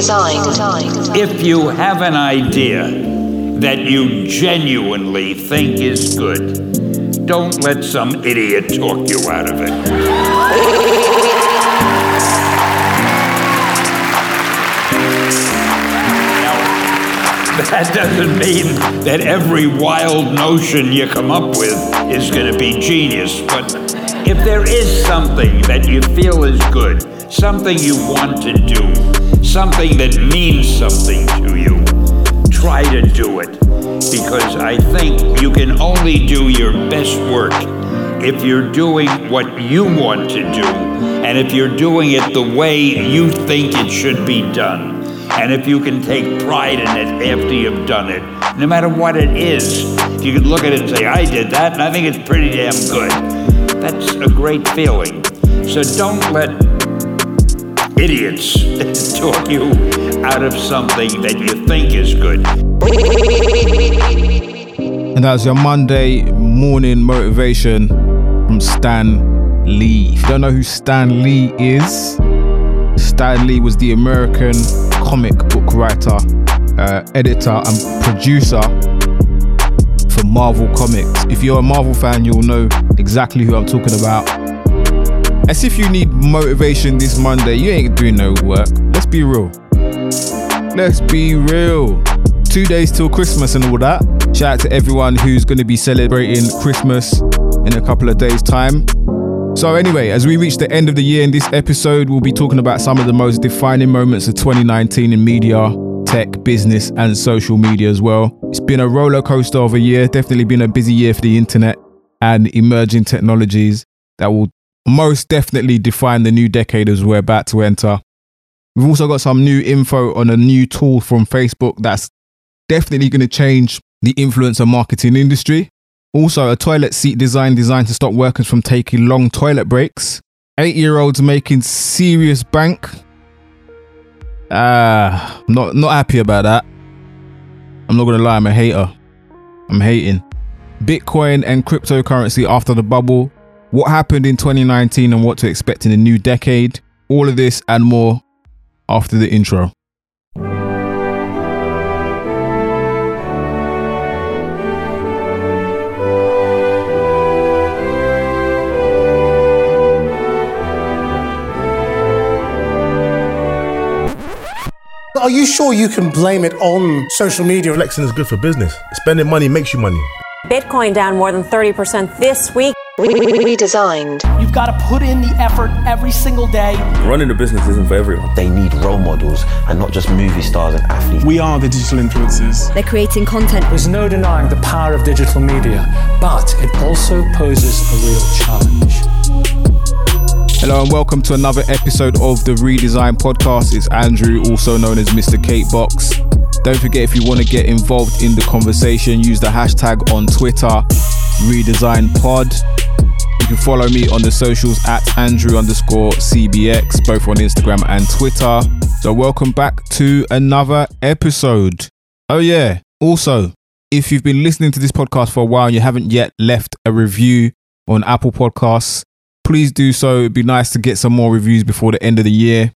Redesigned. If you have an idea that you genuinely think is good, don't let some idiot talk you out of it. That doesn't mean that every wild notion you come up with is going to be genius, but if there is something that you feel is good, something you want to do, something that means something to you, try to do it. Because I think you can only do your best work if you're doing what you want to do, and if you're doing it the way you think it should be done. And if you can take pride in it after you've done it, no matter what it is, if you can look at it and say, I did that, and I think it's pretty damn good, that's a great feeling. So don't let idiots talk you out of something that you think is good. And that's your Monday morning motivation from Stan Lee. If you don't know who Stan Lee is, Stan Lee was the American comic book writer, uh, editor, and producer for Marvel Comics. If you're a Marvel fan, you'll know exactly who I'm talking about. As if you need motivation this Monday, you ain't doing no work. Let's be real. Let's be real. Two days till Christmas and all that. Shout out to everyone who's going to be celebrating Christmas in a couple of days' time. So, anyway, as we reach the end of the year in this episode, we'll be talking about some of the most defining moments of 2019 in media, tech, business, and social media as well. It's been a roller coaster of a year, definitely been a busy year for the internet and emerging technologies that will most definitely define the new decade as we're about to enter. We've also got some new info on a new tool from Facebook that's definitely going to change the influencer marketing industry. Also, a toilet seat design designed to stop workers from taking long toilet breaks. Eight year olds making serious bank. Ah, not not happy about that. I'm not gonna lie, I'm a hater. I'm hating. Bitcoin and cryptocurrency after the bubble. What happened in 2019 and what to expect in the new decade. All of this and more after the intro. Are you sure you can blame it on social media? Flexing is good for business. Spending money makes you money. Bitcoin down more than 30% this week. Redesigned. You've got to put in the effort every single day. Running a business isn't for everyone. They need role models and not just movie stars and athletes. We are the digital influencers. They're creating content. There's no denying the power of digital media, but it also poses a real challenge. Hello and welcome to another episode of the Redesign Podcast. It's Andrew, also known as Mr. Kate Box. Don't forget if you want to get involved in the conversation, use the hashtag on Twitter, Redesign Pod. You can follow me on the socials at Andrew underscore CBX, both on Instagram and Twitter. So welcome back to another episode. Oh yeah, also, if you've been listening to this podcast for a while and you haven't yet left a review on Apple Podcasts, please do so. It'd be nice to get some more reviews before the end of the year.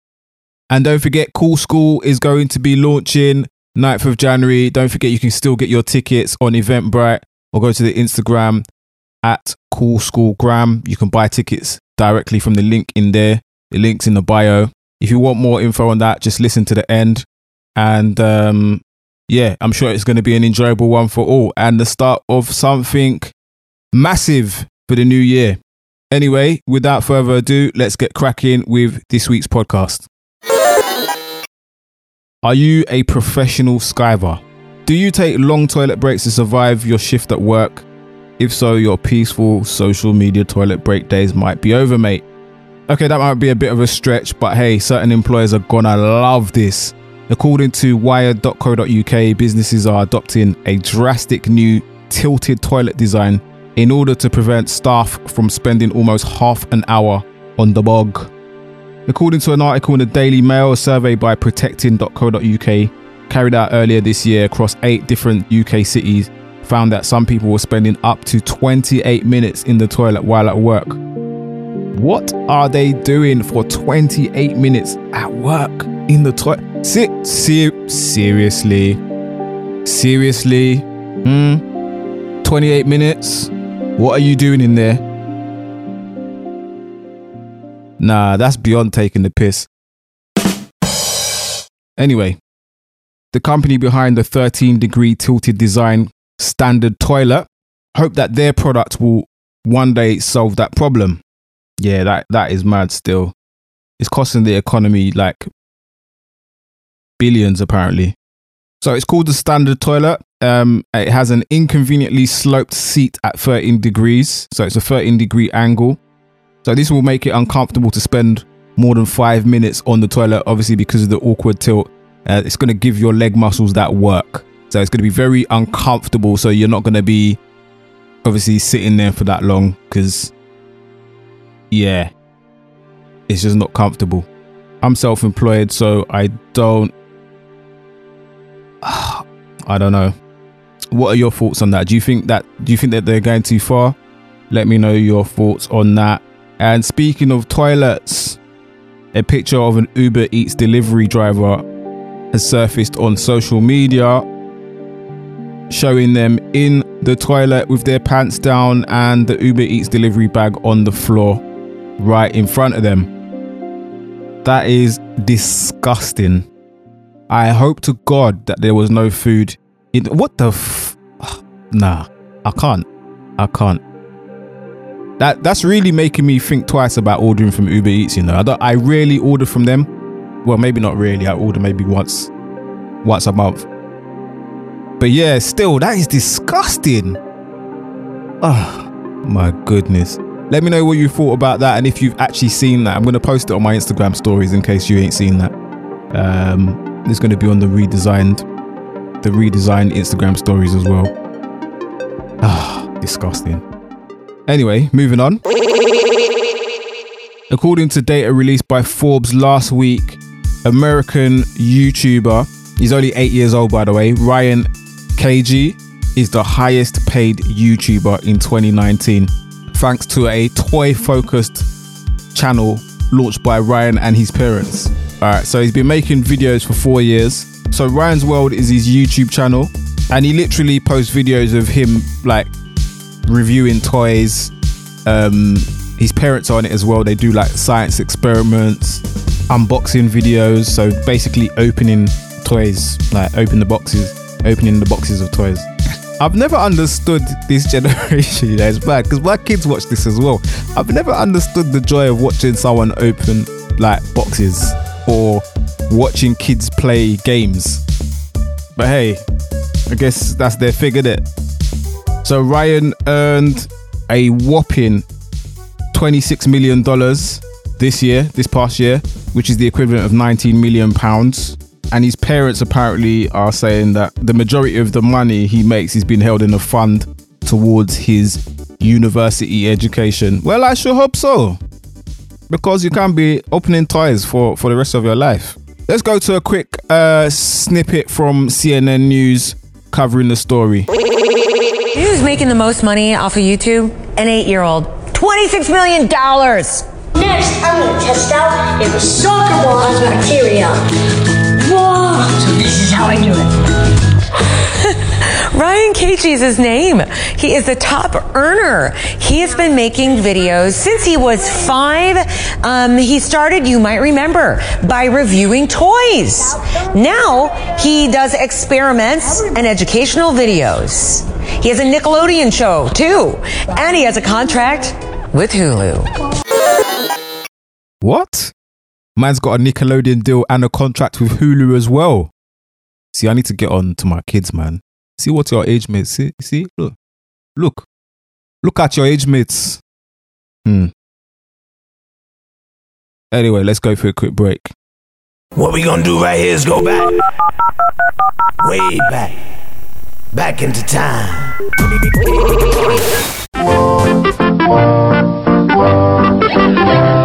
And don't forget, Cool School is going to be launching 9th of January. Don't forget, you can still get your tickets on Eventbrite or go to the Instagram at Cool School Gram. You can buy tickets directly from the link in there. The link's in the bio. If you want more info on that, just listen to the end. And um, yeah, I'm sure it's going to be an enjoyable one for all and the start of something massive for the new year. Anyway, without further ado, let's get cracking with this week's podcast. Are you a professional skiver? Do you take long toilet breaks to survive your shift at work? If so, your peaceful social media toilet break days might be over, mate. Okay, that might be a bit of a stretch, but hey, certain employers are gonna love this. According to wired.co.uk, businesses are adopting a drastic new tilted toilet design in order to prevent staff from spending almost half an hour on the bog. According to an article in the Daily Mail, a survey by protecting.co.uk carried out earlier this year across eight different UK cities found that some people were spending up to 28 minutes in the toilet while at work. What are they doing for 28 minutes at work in the toilet? Ser- seriously, seriously. Hmm. 28 minutes. What are you doing in there? Nah, that's beyond taking the piss. Anyway, the company behind the 13 degree tilted design standard toilet hope that their product will one day solve that problem. Yeah, that, that is mad still. It's costing the economy like billions apparently. So it's called the standard toilet. Um, it has an inconveniently sloped seat at 13 degrees. So it's a 13 degree angle. So this will make it uncomfortable to spend more than five minutes on the toilet, obviously because of the awkward tilt. Uh, it's going to give your leg muscles that work. So it's going to be very uncomfortable. So you're not going to be obviously sitting there for that long because, yeah, it's just not comfortable. I'm self employed, so I don't. I don't know. What are your thoughts on that? Do you think that do you think that they're going too far? Let me know your thoughts on that. And speaking of toilets, a picture of an Uber Eats delivery driver has surfaced on social media showing them in the toilet with their pants down and the Uber Eats delivery bag on the floor right in front of them. That is disgusting. I hope to God that there was no food in what the f- nah I can't I can't that that's really making me think twice about ordering from Uber Eats you know I don't I rarely order from them well maybe not really I order maybe once once a month but yeah still that is disgusting oh my goodness let me know what you thought about that and if you've actually seen that I'm going to post it on my Instagram stories in case you ain't seen that um it's going to be on the redesigned the redesigned Instagram stories as well. Ah, disgusting. Anyway, moving on. According to data released by Forbes last week, American YouTuber, he's only eight years old by the way, Ryan Kaji is the highest paid YouTuber in 2019, thanks to a toy focused channel launched by Ryan and his parents. Alright, so he's been making videos for four years. So Ryan's World is his YouTube channel, and he literally posts videos of him like reviewing toys. Um, his parents are on it as well. They do like science experiments, unboxing videos. So basically, opening toys, like open the boxes, opening the boxes of toys. I've never understood this generation. That is bad because my kids watch this as well. I've never understood the joy of watching someone open like boxes or watching kids play games. But hey, I guess that's their thing, it? So Ryan earned a whopping $26 million this year, this past year, which is the equivalent of 19 million pounds. And his parents apparently are saying that the majority of the money he makes is being held in a fund towards his university education. Well, I sure hope so. Because you can't be opening toys for, for the rest of your life. Let's go to a quick uh, snippet from CNN News covering the story. Who's making the most money off of YouTube? An eight year old. $26 million! Next, I'm gonna test out if a soccer ball has bacteria. Whoa! So this is how I do it. Ryan Kaji is his name. He is the top earner. He has been making videos since he was five. Um, he started, you might remember, by reviewing toys. Now he does experiments and educational videos. He has a Nickelodeon show too, and he has a contract with Hulu. What? Man's got a Nickelodeon deal and a contract with Hulu as well. See, I need to get on to my kids, man. See what your age mates see. See, look, look, look at your age mates. Hmm. Anyway, let's go for a quick break. What we gonna do right here is go back, way back, back into time.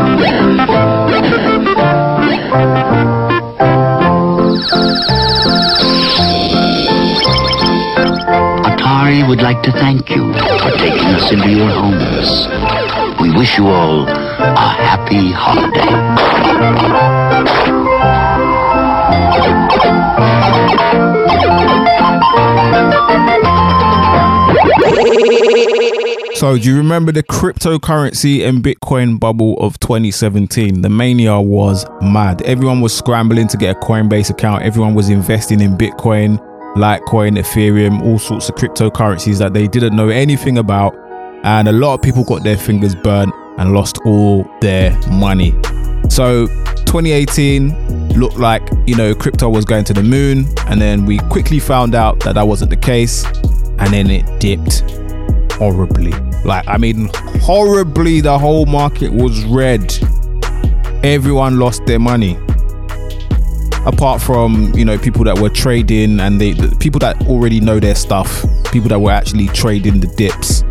Atari would like to thank you for taking us into your homes. We wish you all a happy holiday. So, do you remember the cryptocurrency and Bitcoin bubble of 2017? The mania was mad. Everyone was scrambling to get a Coinbase account. Everyone was investing in Bitcoin, Litecoin, Ethereum, all sorts of cryptocurrencies that they didn't know anything about. And a lot of people got their fingers burnt and lost all their money. So, 2018 looked like, you know, crypto was going to the moon. And then we quickly found out that that wasn't the case. And then it dipped horribly. Like, I mean, horribly, the whole market was red. Everyone lost their money. Apart from, you know, people that were trading and they, the people that already know their stuff, people that were actually trading the dips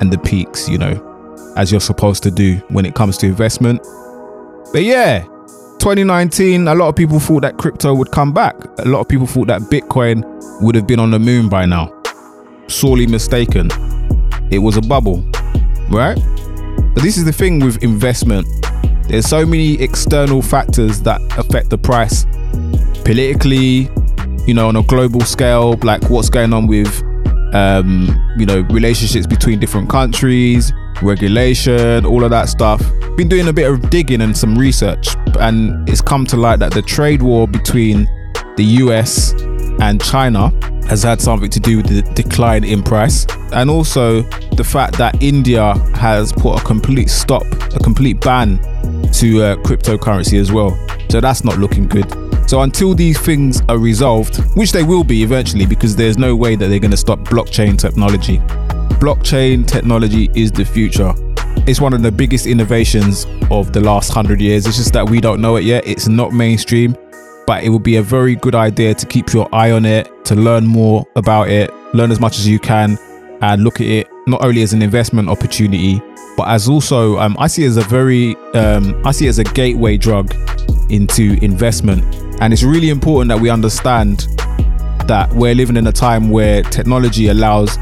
and the peaks, you know, as you're supposed to do when it comes to investment. But yeah, 2019, a lot of people thought that crypto would come back. A lot of people thought that Bitcoin would have been on the moon by now. Sorely mistaken it was a bubble, right? But this is the thing with investment. There's so many external factors that affect the price. Politically, you know, on a global scale, like what's going on with um, you know, relationships between different countries, regulation, all of that stuff. Been doing a bit of digging and some research, and it's come to light that the trade war between the US and China has had something to do with the decline in price. And also the fact that India has put a complete stop, a complete ban to uh, cryptocurrency as well. So that's not looking good. So until these things are resolved, which they will be eventually, because there's no way that they're going to stop blockchain technology. Blockchain technology is the future. It's one of the biggest innovations of the last hundred years. It's just that we don't know it yet. It's not mainstream but it would be a very good idea to keep your eye on it, to learn more about it, learn as much as you can, and look at it not only as an investment opportunity, but as also um, I see it as a very um, I see it as a gateway drug into investment, and it's really important that we understand that we're living in a time where technology allows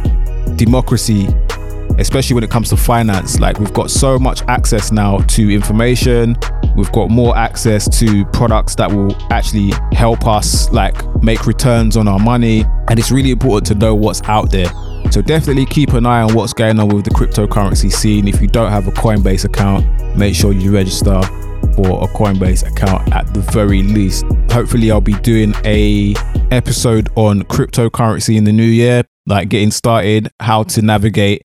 democracy especially when it comes to finance. Like we've got so much access now to information. We've got more access to products that will actually help us like make returns on our money. And it's really important to know what's out there. So definitely keep an eye on what's going on with the cryptocurrency scene. If you don't have a Coinbase account, make sure you register for a Coinbase account at the very least. Hopefully I'll be doing a episode on cryptocurrency in the new year, like getting started, how to navigate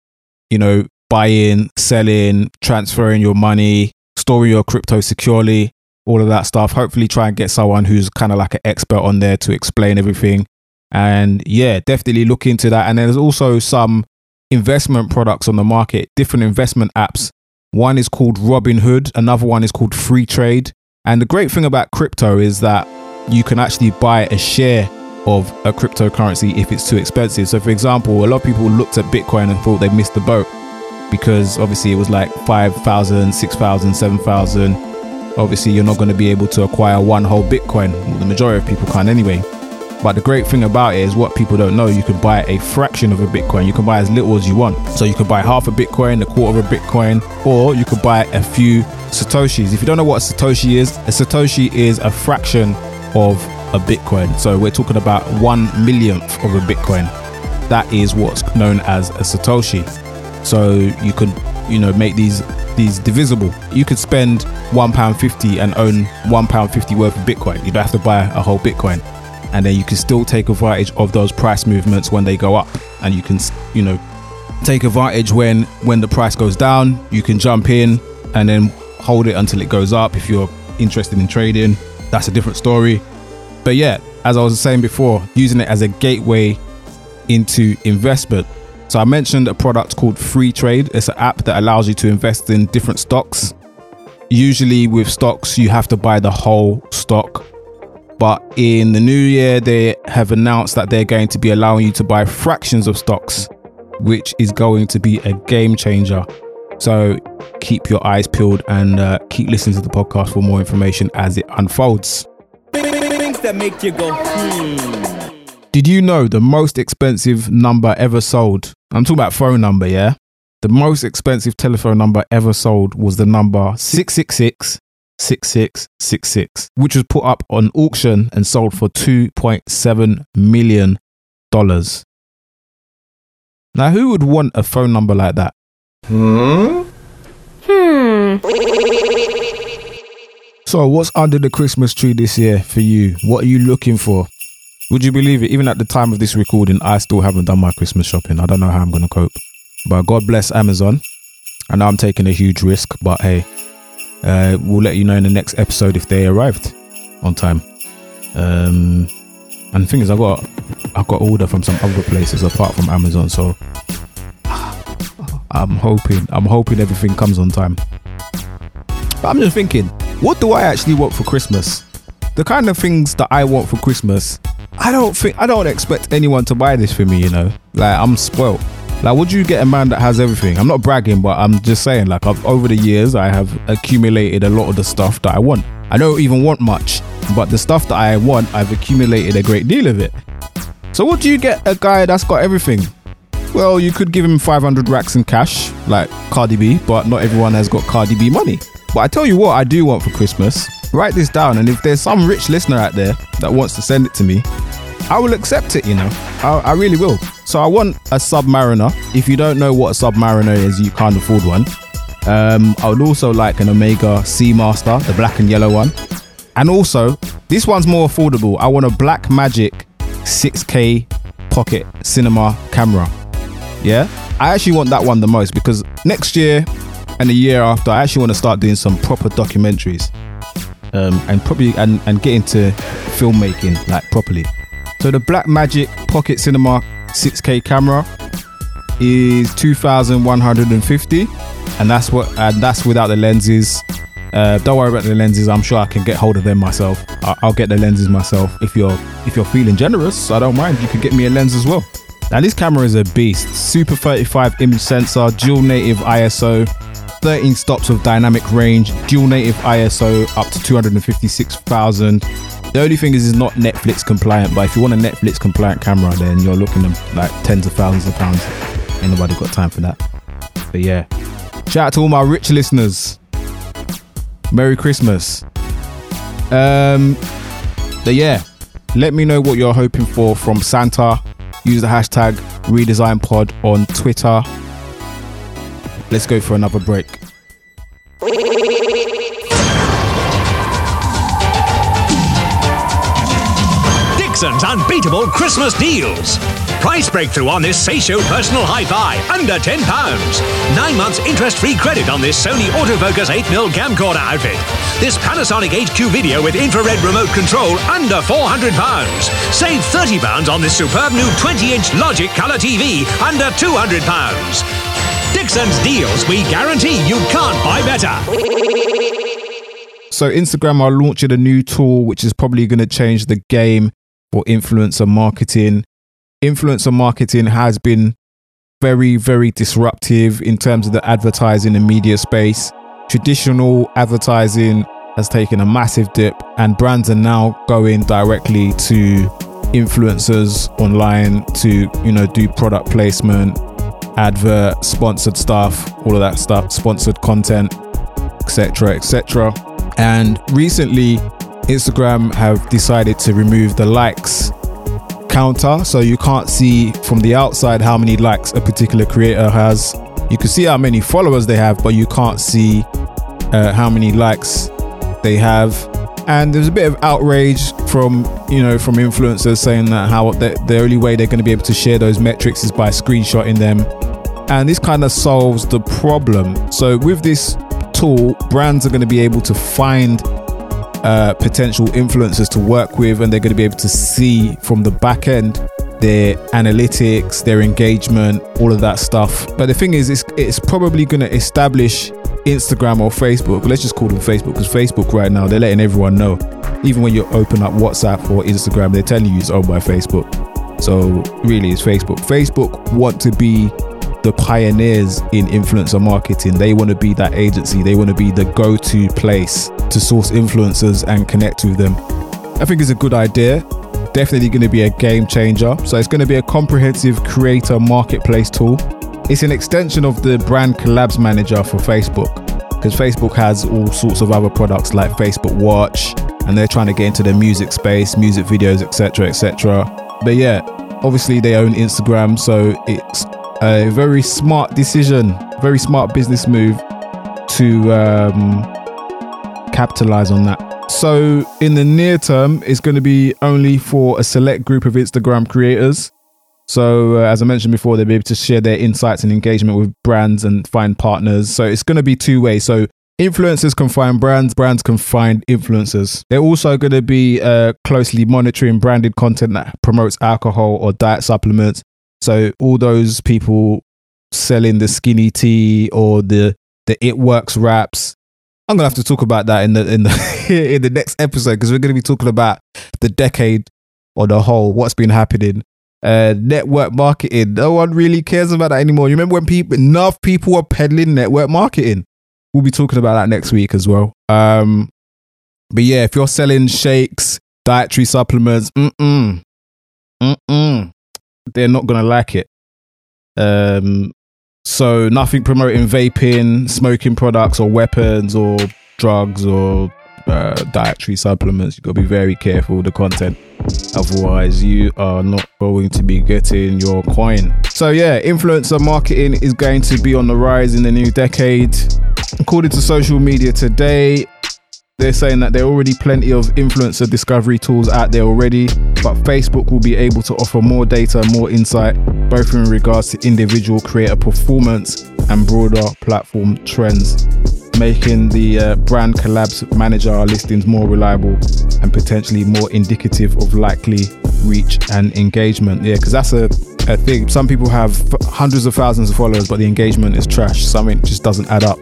you know, buying, selling, transferring your money, storing your crypto securely, all of that stuff. Hopefully, try and get someone who's kind of like an expert on there to explain everything. And yeah, definitely look into that. And there's also some investment products on the market, different investment apps. One is called Robinhood, another one is called Freetrade. And the great thing about crypto is that you can actually buy a share of a cryptocurrency if it's too expensive. So, for example, a lot of people looked at Bitcoin and thought they missed the boat because obviously it was like 5,000, 6,000, 7,000. Obviously, you're not going to be able to acquire one whole Bitcoin. the majority of people can't anyway. But the great thing about it is what people don't know, you can buy a fraction of a Bitcoin. You can buy as little as you want. So you could buy half a Bitcoin, a quarter of a Bitcoin, or you could buy a few Satoshis. If you don't know what a Satoshi is, a Satoshi is a fraction of a Bitcoin. So we're talking about one millionth of a Bitcoin. That is what's known as a Satoshi. So you could, you know, make these these divisible. You could spend one pound fifty and own one pound fifty worth of Bitcoin. You don't have to buy a whole Bitcoin, and then you can still take advantage of those price movements when they go up, and you can, you know, take advantage when when the price goes down. You can jump in and then hold it until it goes up. If you're interested in trading, that's a different story. But yeah, as I was saying before, using it as a gateway into investment. So I mentioned a product called Freetrade It's an app that allows you to invest in different stocks. Usually with stocks, you have to buy the whole stock. But in the new year, they have announced that they're going to be allowing you to buy fractions of stocks, which is going to be a game changer. So keep your eyes peeled and uh, keep listening to the podcast for more information as it unfolds Things that make you go, hmm. Did you know the most expensive number ever sold? I'm talking about phone number, yeah? The most expensive telephone number ever sold was the number 666 6666, which was put up on auction and sold for $2.7 million. Now, who would want a phone number like that? Hmm. Hmm. So, what's under the Christmas tree this year for you? What are you looking for? Would you believe it? Even at the time of this recording, I still haven't done my Christmas shopping. I don't know how I'm going to cope. But God bless Amazon. I know I'm taking a huge risk, but hey, uh, we'll let you know in the next episode if they arrived on time. Um, and the thing is, I got I got order from some other places apart from Amazon, so I'm hoping I'm hoping everything comes on time. But I'm just thinking, what do I actually want for Christmas? The kind of things that I want for Christmas, I don't think I don't expect anyone to buy this for me. You know, like I'm spoilt. Like, would you get a man that has everything? I'm not bragging, but I'm just saying, like, I've, over the years, I have accumulated a lot of the stuff that I want. I don't even want much, but the stuff that I want, I've accumulated a great deal of it. So, what do you get a guy that's got everything? Well, you could give him 500 racks in cash, like Cardi B, but not everyone has got Cardi B money. But I tell you what, I do want for Christmas. Write this down, and if there's some rich listener out there that wants to send it to me, I will accept it, you know. I, I, really will. So I want a Submariner. If you don't know what a Submariner is, you can't afford one. Um, I would also like an Omega Seamaster, the black and yellow one. And also, this one's more affordable. I want a Blackmagic 6K pocket cinema camera. Yeah? I actually want that one the most because next year and the year after, I actually want to start doing some proper documentaries. Um, and probably and, and get into filmmaking like properly. So the Blackmagic Pocket Cinema 6K camera is 2,150, and that's what and that's without the lenses. Uh, don't worry about the lenses. I'm sure I can get hold of them myself. I- will get the lenses myself. If you're if you're feeling generous, I don't mind. You could get me a lens as well. Now this camera is a beast. Super 35 image sensor, dual native ISO, 13 stops of dynamic range, dual native ISO up to 256,000. The only thing is, it's not Netflix compliant. But if you want a Netflix compliant camera, then you're looking at like tens of thousands of pounds. Ain't nobody got time for that. But yeah, shout out to all my rich listeners. Merry Christmas. Um, but yeah, let me know what you're hoping for from Santa. Use the hashtag RedesignPod on Twitter. Let's go for another break. Dixon's unbeatable Christmas deals. Price breakthrough on this Saisho personal hi-fi, under £10. Nine months interest-free credit on this Sony autofocus 8mm camcorder outfit. This Panasonic HQ video with infrared remote control, under £400. Save £30 on this superb new 20-inch Logik Color TV, under £200. Dixon's deals, we guarantee you can't buy better. So Instagram are launching a new tool which is probably going to change the game for influencer marketing. Influencer marketing has been very, very disruptive in terms of the advertising and media space. Traditional advertising has taken a massive dip, and brands are now going directly to influencers online to, you know, do product placement, advert, sponsored stuff, all of that stuff, sponsored content, etc., etc. And recently, Instagram have decided to remove the likes counter so you can't see from the outside how many likes a particular creator has. You can see how many followers they have, but you can't see uh, how many likes they have. And there's a bit of outrage from you know from influencers saying that how the, the only way they're going to be able to share those metrics is by screenshotting them. And this kind of solves the problem. So with this tool, brands are going to be able to find uh, potential influencers to work with, and they're going to be able to see from the back end their analytics, their engagement, all of that stuff. But the thing is, it's, it's probably going to establish Instagram or Facebook. Let's just call them Facebook because Facebook right now they're letting everyone know. Even when you open up WhatsApp or Instagram, they're telling you it's owned by Facebook. So really, it's Facebook. Facebook want to be the pioneers in influencer marketing. They want to be that agency. They want to be the go-to place to source influencers and connect with them. I think it's a good idea. Definitely going to be a game changer. So it's going to be a comprehensive creator marketplace tool. It's an extension of the brand collabs manager for Facebook. because Facebook has all sorts of other products like Facebook Watch, and they're trying to get into the music space, music videos, etc., etc. But yeah, obviously they own Instagram, so it's a very smart decision, very smart business move to um, capitalize on that. So in the near term, it's going to be only for a select group of Instagram creators. So uh, as I mentioned before, they'll be able to share their insights and engagement with brands and find partners. So it's going to be two way. So influencers can find brands, brands can find influencers. They're also going to be uh, closely monitoring branded content that promotes alcohol or diet supplements. So all those people selling the skinny tea or the the it works wraps I'm gonna have to talk about that in the in the in the next episode because we're gonna be talking about the decade or the whole, what's been happening. Uh, network marketing. No one really cares about that anymore. You remember when people enough people were peddling network marketing? We'll be talking about that next week as well. Um, but yeah, if you're selling shakes, dietary supplements, mm mm, mm they're not gonna like it. Um, so nothing promoting vaping, smoking products, or weapons, or drugs, or uh, dietary supplements. You got to be very careful with the content. Otherwise, you are not going to be getting your coin. So yeah, influencer marketing is going to be on the rise in the new decade. According to social media today, they're saying that there are already plenty of influencer discovery tools out there already, but Facebook will be able to offer more data, more insight, both in regards to individual creator performance and broader platform trends, making the uh, brand collabs manager listings more reliable and potentially more indicative of likely reach and engagement. Yeah, because that's a, a thing. Some people have hundreds of thousands of followers, but the engagement is trash. Something just doesn't add up.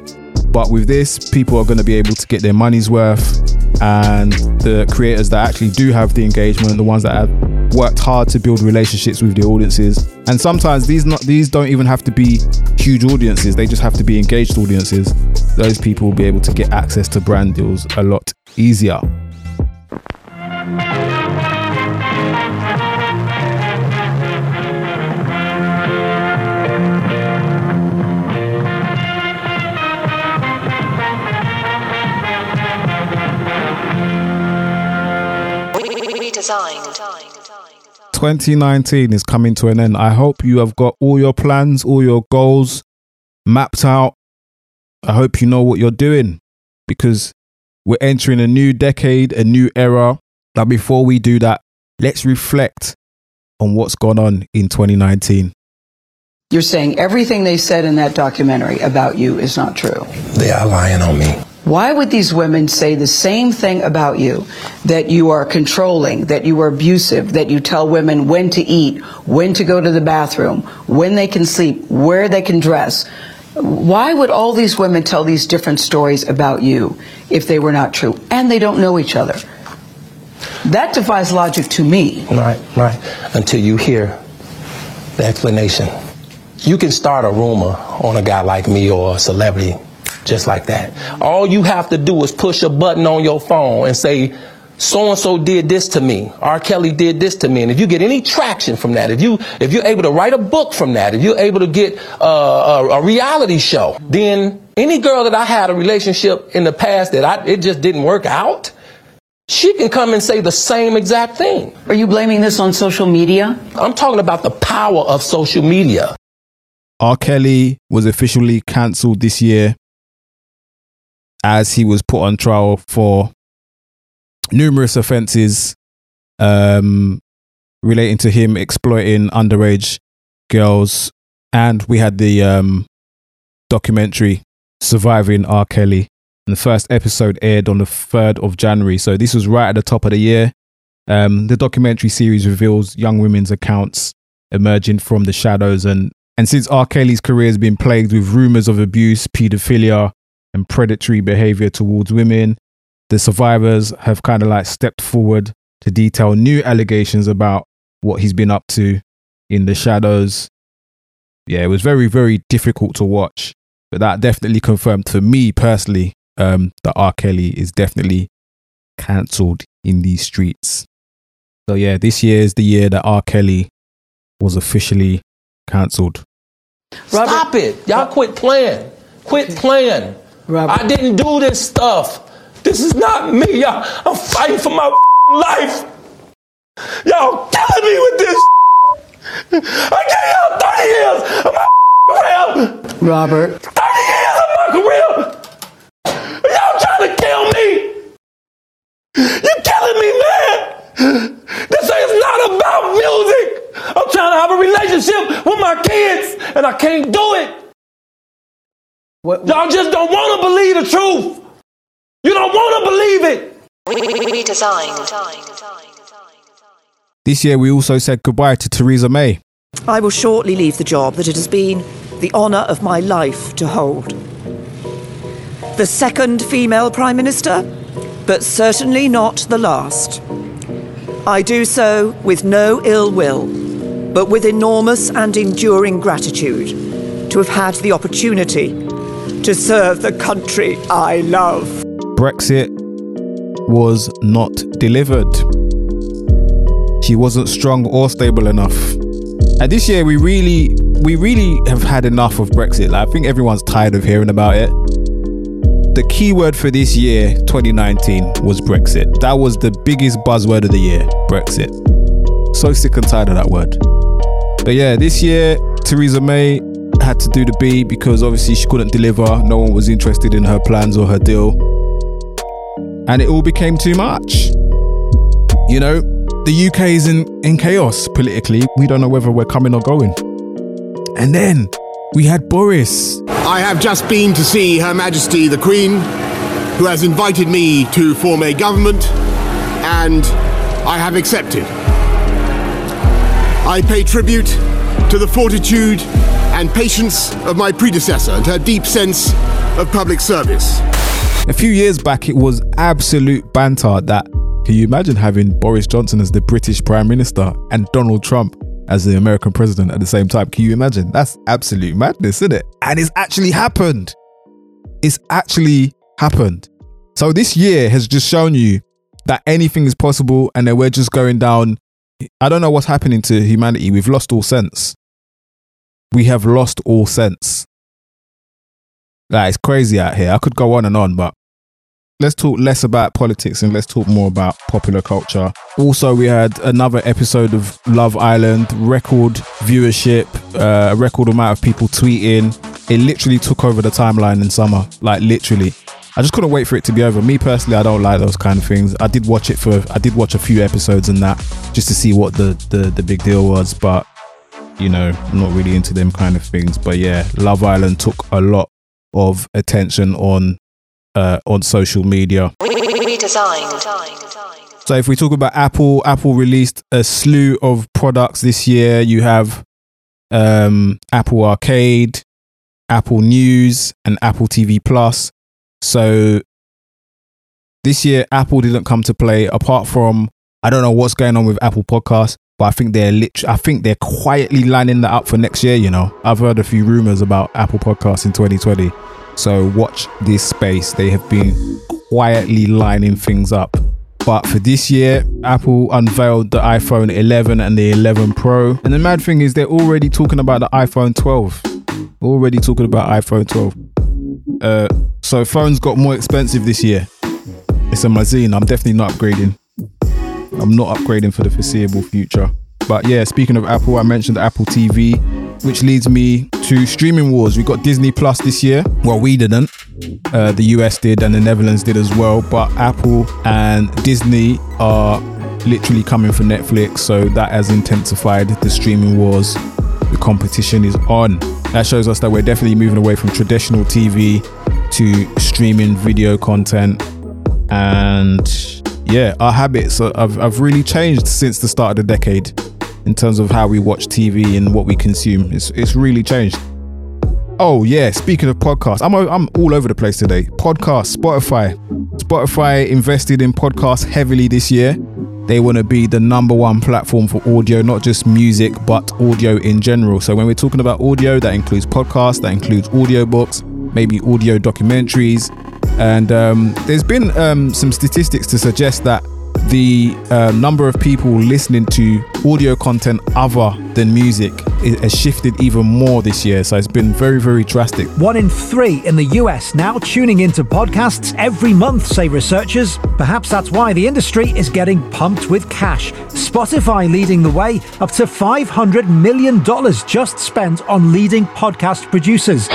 But with this, people are going to be able to get their money's worth. And the creators that actually do have the engagement, the ones that have worked hard to build relationships with the audiences. And sometimes these not these don't even have to be huge audiences. They just have to be engaged audiences. Those people will be able to get access to brand deals a lot easier. 2019 is coming to an end. I hope you have got all your plans, all your goals mapped out. I hope you know what you're doing because we're entering a new decade, a new era. But before we do that, let's reflect on what's gone on in 2019. You're saying everything they said in that documentary about you is not true. They are lying on me. Why would these women say the same thing about you? That you are controlling, that you are abusive, that you tell women when to eat, when to go to the bathroom, when they can sleep, where they can dress. Why would all these women tell these different stories about you if they were not true? And they don't know each other. That defies logic to me. Right, right. Until you hear the explanation. You can start a rumor on a guy like me or a celebrity just like that. All you have to do is push a button on your phone and say, so and so did this to me. R. Kelly did this to me. And if you get any traction from that, if you if you're able to write a book from that, if you're able to get uh, a, a, reality show, then any girl that I had a relationship in the past that I, it just didn't work out, she can come and say the same exact thing. Are you blaming this on social media? I'm talking about the power of social media. R. Kelly was officially cancelled this year as he was put on trial for numerous offences um, relating to him exploiting underage girls. And we had the um, documentary Surviving R. Kelly. And the first episode aired on the 3rd of January. So this was right at the top of the year. Um, the documentary series reveals young women's accounts emerging from the shadows. And, and since R. Kelly's career has been plagued with rumors of abuse, pedophilia, and predatory behavior towards women. The survivors have kind of like stepped forward to detail new allegations about what he's been up to in the shadows. Yeah, it was very, very difficult to watch, but that definitely confirmed for me personally um, that R. Kelly is definitely cancelled in these streets. So, yeah, this year is the year that R. Kelly was officially cancelled. Stop it. Y'all quit playing. Quit playing. Robert. I didn't do this stuff. This is not me. Y'all. I'm fighting for my life. Y'all killing me with this. I gave y'all 30 years of my career. Robert. 30 years of my career. Y'all trying to kill me. You're killing me, man. This is not about music. I'm trying to have a relationship with my kids, and I can't do it. What, Y'all just don't want to believe the truth. You don't want to believe it. Redesigned. This year, we also said goodbye to Theresa May. I will shortly leave the job that it has been the honour of my life to hold. The second female Prime Minister, but certainly not the last. I do so with no ill will, but with enormous and enduring gratitude to have had the opportunity to serve the country I love. Brexit was not delivered. She wasn't strong or stable enough. And this year we really we really have had enough of Brexit. Like, I think everyone's tired of hearing about it. The key word for this year, 2019, was Brexit. That was the biggest buzzword of the year, Brexit. So sick and tired of that word. But yeah, this year Theresa May had to do the B because obviously she couldn't deliver. No one was interested in her plans or her deal. And it all became too much. You know, the UK is in, in chaos politically. We don't know whether we're coming or going. And then we had Boris. I have just been to see Her Majesty the Queen, who has invited me to form a government, and I have accepted. I pay tribute to the fortitude and patience of my predecessor and her deep sense of public service. A few years back, it was absolute banter that can you imagine having Boris Johnson as the British Prime Minister and Donald Trump as the American president at the same time? Can you imagine? That's absolute madness, isn't it? And it's actually happened. It's actually happened. So this year has just shown you that anything is possible and that we're just going down. I don't know what's happening to humanity. We've lost all sense. We have lost all sense. Like, it's crazy out here. I could go on and on, but let's talk less about politics and let's talk more about popular culture. Also, we had another episode of Love Island, record viewership, uh, a record amount of people tweeting. It literally took over the timeline in summer, like literally. I just couldn't wait for it to be over. Me personally, I don't like those kind of things. I did watch it for, I did watch a few episodes and that just to see what the the, the big deal was, but you know, I'm not really into them kind of things. But yeah, Love Island took a lot of attention on uh, on social media. So if we talk about Apple, Apple released a slew of products this year. You have um, Apple Arcade, Apple News, and Apple TV Plus. So this year, Apple didn't come to play. Apart from I don't know what's going on with Apple Podcasts, but I think they're lit- I think they're quietly lining that up for next year. You know, I've heard a few rumors about Apple Podcasts in 2020. So watch this space. They have been quietly lining things up. But for this year, Apple unveiled the iPhone 11 and the 11 Pro. And the mad thing is, they're already talking about the iPhone 12. Already talking about iPhone 12. Uh, so phones got more expensive this year. It's a Mazine. I'm definitely not upgrading. I'm not upgrading for the foreseeable future. But yeah, speaking of Apple, I mentioned Apple TV, which leads me to streaming wars. We got Disney Plus this year. Well, we didn't. Uh, the US did, and the Netherlands did as well. But Apple and Disney are literally coming for Netflix, so that has intensified the streaming wars. The competition is on. That shows us that we're definitely moving away from traditional TV to streaming video content. And yeah, our habits have, have really changed since the start of the decade in terms of how we watch TV and what we consume. It's, it's really changed. Oh yeah, speaking of podcasts, I'm I'm all over the place today. Podcast, Spotify. Spotify invested in podcasts heavily this year. They want to be the number one platform for audio, not just music, but audio in general. So when we're talking about audio, that includes podcasts, that includes audiobooks, maybe audio documentaries. And um, there's been um, some statistics to suggest that the uh, number of people listening to audio content other than music has shifted even more this year. So it's been very, very drastic. One in three in the US now tuning into podcasts every month, say researchers. Perhaps that's why the industry is getting pumped with cash. Spotify leading the way, up to $500 million just spent on leading podcast producers.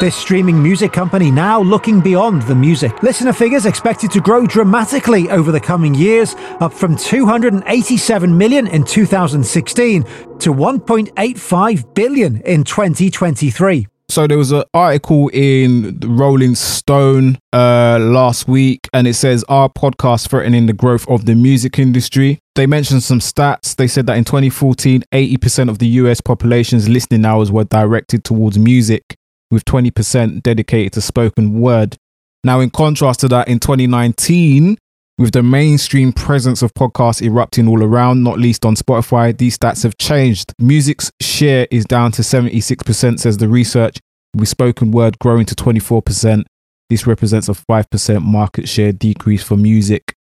This streaming music company now looking beyond the music. Listener figures expected to grow dramatically over the coming years, up from 287 million in 2016 to 1.85 billion in 2023. So there was an article in Rolling Stone uh, last week, and it says, our podcast threatening the growth of the music industry?" They mentioned some stats. They said that in 2014, 80% of the US population's listening hours were directed towards music, with 20% dedicated to spoken word. Now, in contrast to that, in 2019, with the mainstream presence of podcasts erupting all around, not least on Spotify, these stats have changed. Music's share is down to 76%, says the research, with spoken word growing to 24%. This represents a 5% market share decrease for music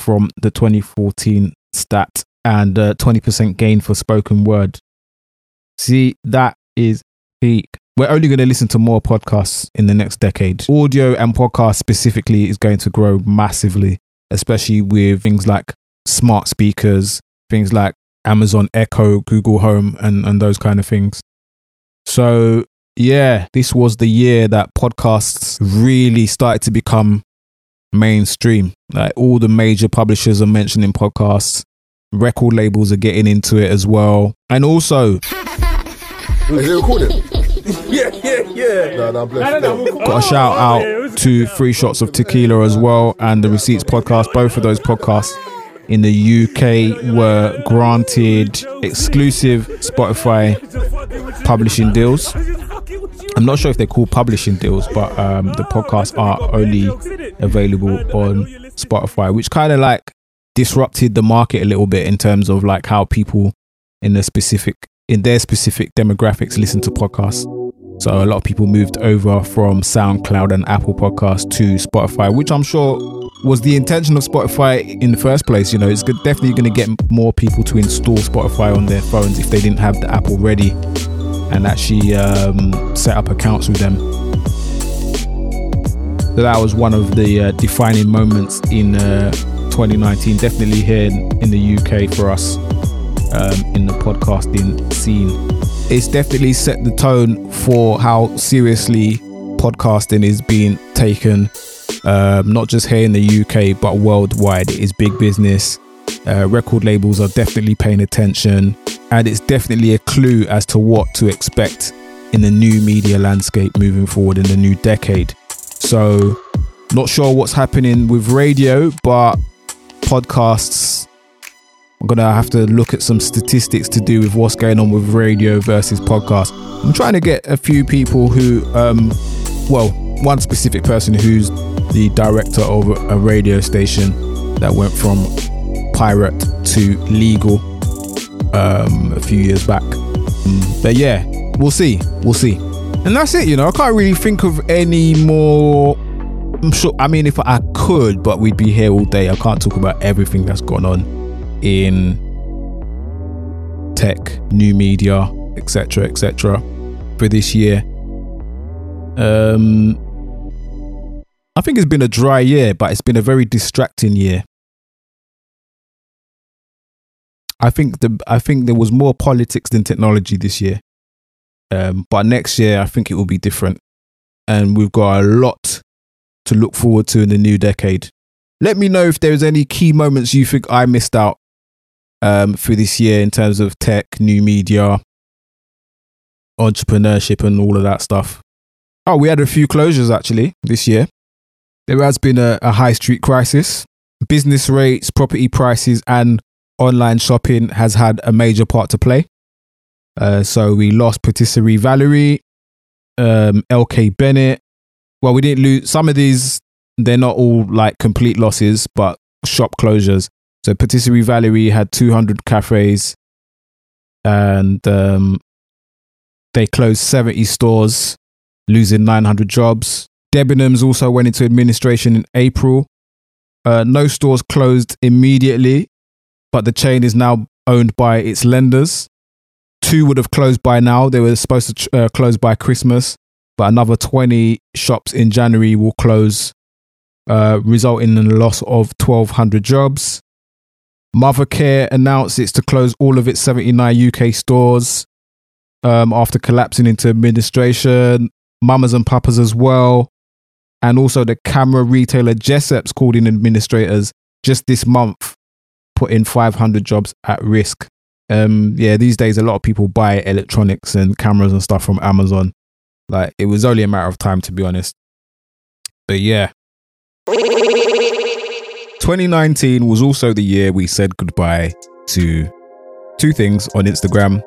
from the 2014 stat and uh, a 20% gain for spoken word. See, that is peak. We're only going to listen to more podcasts in the next decade. Audio and podcast specifically is going to grow massively especially with things like smart speakers, things like Amazon Echo, Google Home, and, and those kind of things. So, yeah, this was the year that podcasts really started to become mainstream. Like all the major publishers are mentioning podcasts, record labels are getting into it as well. And also, Is it recording? yeah, yeah, yeah. No, no, bless Got a shout out to Three Shots of Tequila as well and the Receipts podcast. Both of those podcasts in the UK were granted exclusive Spotify publishing deals. I'm not sure if they're called publishing deals, but um, the podcasts are only available on Spotify, which kind of like disrupted the market a little bit in terms of like how people in the specific in their specific demographics listen to podcasts. So a lot of people moved over from SoundCloud and Apple Podcasts to Spotify, which I'm sure was the intention of Spotify in the first place. You know, it's definitely going to get more people to install Spotify on their phones if they didn't have the app already and actually um, set up accounts with them. So that was one of the uh, defining moments in uh, 2019, definitely here in the UK for us um, in the podcasting scene. It's definitely set the tone for how seriously podcasting is being taken, um, not just here in the UK, but worldwide. It is big business. Uh, record labels are definitely paying attention, and it's definitely a clue as to what to expect in the new media landscape moving forward in the new decade. So, not sure what's happening with radio, but podcasts I'm gonna have to look at some statistics to do with what's going on with radio versus podcast. I'm trying to get a few people who, um, well, one specific person who's the director of a radio station that went from pirate to legal um, a few years back. Um, but yeah, we'll see, we'll see. And that's it, you know. I can't really think of any more. I'm sure. I mean, if I could, but we'd be here all day. I can't talk about everything that's gone on in tech, new media, etc., etc. for this year. Um, I think it's been a dry year, but it's been a very distracting year. I think the I think there was more politics than technology this year. Um, but next year, I think it will be different, and we've got a lot to look forward to in the new decade. Let me know if there's any key moments you think I missed out um, through this year in terms of tech, new media, entrepreneurship, and all of that stuff. Oh, we had a few closures actually this year. There has been a, a high street crisis. Business rates, property prices, and online shopping has had a major part to play. Uh, so we lost Patisserie Valerie, um, LK Bennett. Well, we didn't lose some of these. They're not all like complete losses, but shop closures. So Patisserie Valerie had 200 cafes and um, they closed 70 stores, losing 900 jobs. Debenhams also went into administration in April. Uh, no stores closed immediately, but the chain is now owned by its lenders. two would have closed by now. They were supposed to uh, close by Christmas, but another 20 shops in January will close, uh, resulting in a loss of 1,200 jobs. Mothercare announced it's to close all of its 79 UK stores um, after collapsing into administration. Mamas and Papas as well. And also the camera retailer Jessops called in administrators just this month, putting 500 jobs at risk. Um, yeah, these days a lot of people buy electronics and cameras and stuff from Amazon. Like it was only a matter of time, to be honest. But yeah, 2019 was also the year we said goodbye to two things on Instagram.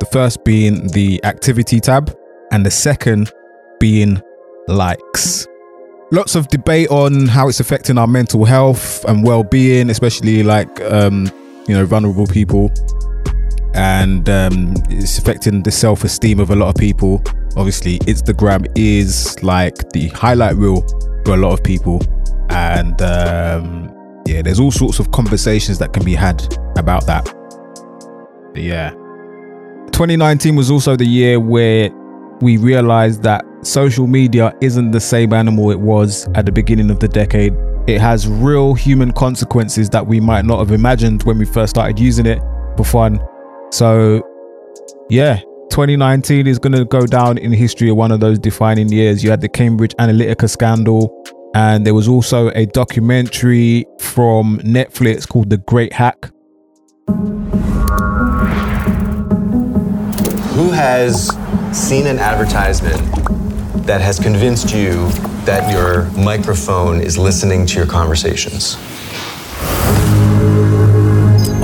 The first being the activity tab, and the second being likes. Lots of debate on how it's affecting our mental health and well being, especially like, um, you know, vulnerable people. And um, it's affecting the self esteem of a lot of people. Obviously, Instagram is like the highlight reel for a lot of people. And um, yeah, there's all sorts of conversations that can be had about that. But yeah. 2019 was also the year where we realized that social media isn't the same animal it was at the beginning of the decade. It has real human consequences that we might not have imagined when we first started using it for fun. So, yeah, 2019 is going to go down in history of one of those defining years. You had the Cambridge Analytica scandal, and there was also a documentary from Netflix called The Great Hack. Who has seen an advertisement that has convinced you that your microphone is listening to your conversations?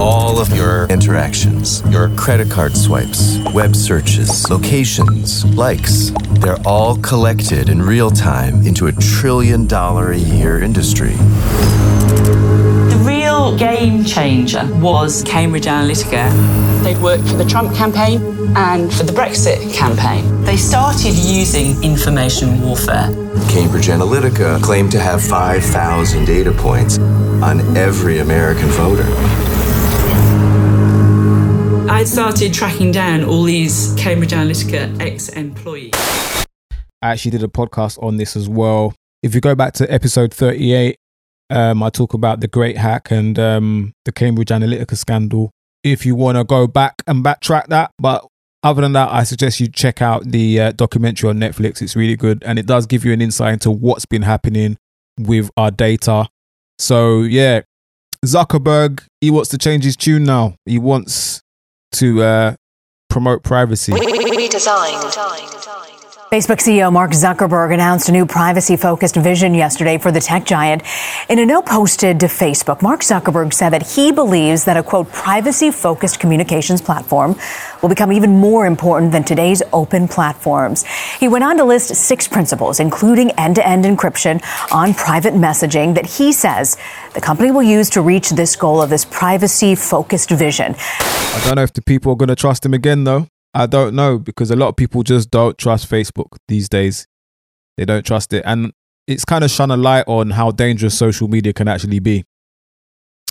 All of your interactions, your credit card swipes, web searches, locations, likes, they're all collected in real time into a trillion dollar a year industry. The real game changer was Cambridge Analytica. They'd worked for the Trump campaign and for the Brexit campaign. They started using information warfare. Cambridge Analytica claimed to have 5,000 data points on every American voter. I started tracking down all these Cambridge Analytica ex employees. I actually did a podcast on this as well. If you go back to episode 38, um, I talk about the great hack and um, the Cambridge Analytica scandal. If you want to go back and backtrack that, but other than that, I suggest you check out the uh, documentary on Netflix. It's really good and it does give you an insight into what's been happening with our data. So, yeah, Zuckerberg, he wants to change his tune now. He wants to uh, promote privacy. Facebook CEO Mark Zuckerberg announced a new privacy focused vision yesterday for the tech giant. In a note posted to Facebook, Mark Zuckerberg said that he believes that a quote, privacy focused communications platform will become even more important than today's open platforms. He went on to list six principles, including end to end encryption on private messaging that he says the company will use to reach this goal of this privacy focused vision. I don't know if the people are going to trust him again, though. I don't know because a lot of people just don't trust Facebook these days. They don't trust it. And it's kind of shone a light on how dangerous social media can actually be.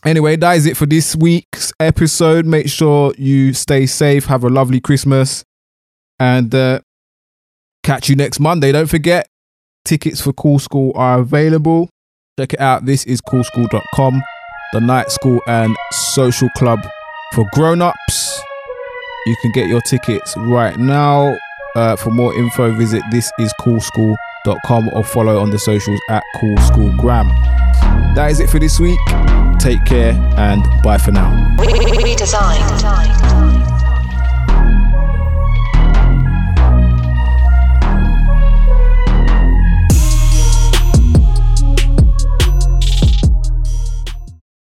Anyway, that is it for this week's episode. Make sure you stay safe, have a lovely Christmas, and uh, catch you next Monday. Don't forget, tickets for Cool School are available. Check it out. This is coolschool.com, the night school and social club for grown ups. You can get your tickets right now. Uh, for more info, visit thisiscoolschool.com or follow on the socials at Cool School Gram. That is it for this week. Take care and bye for now.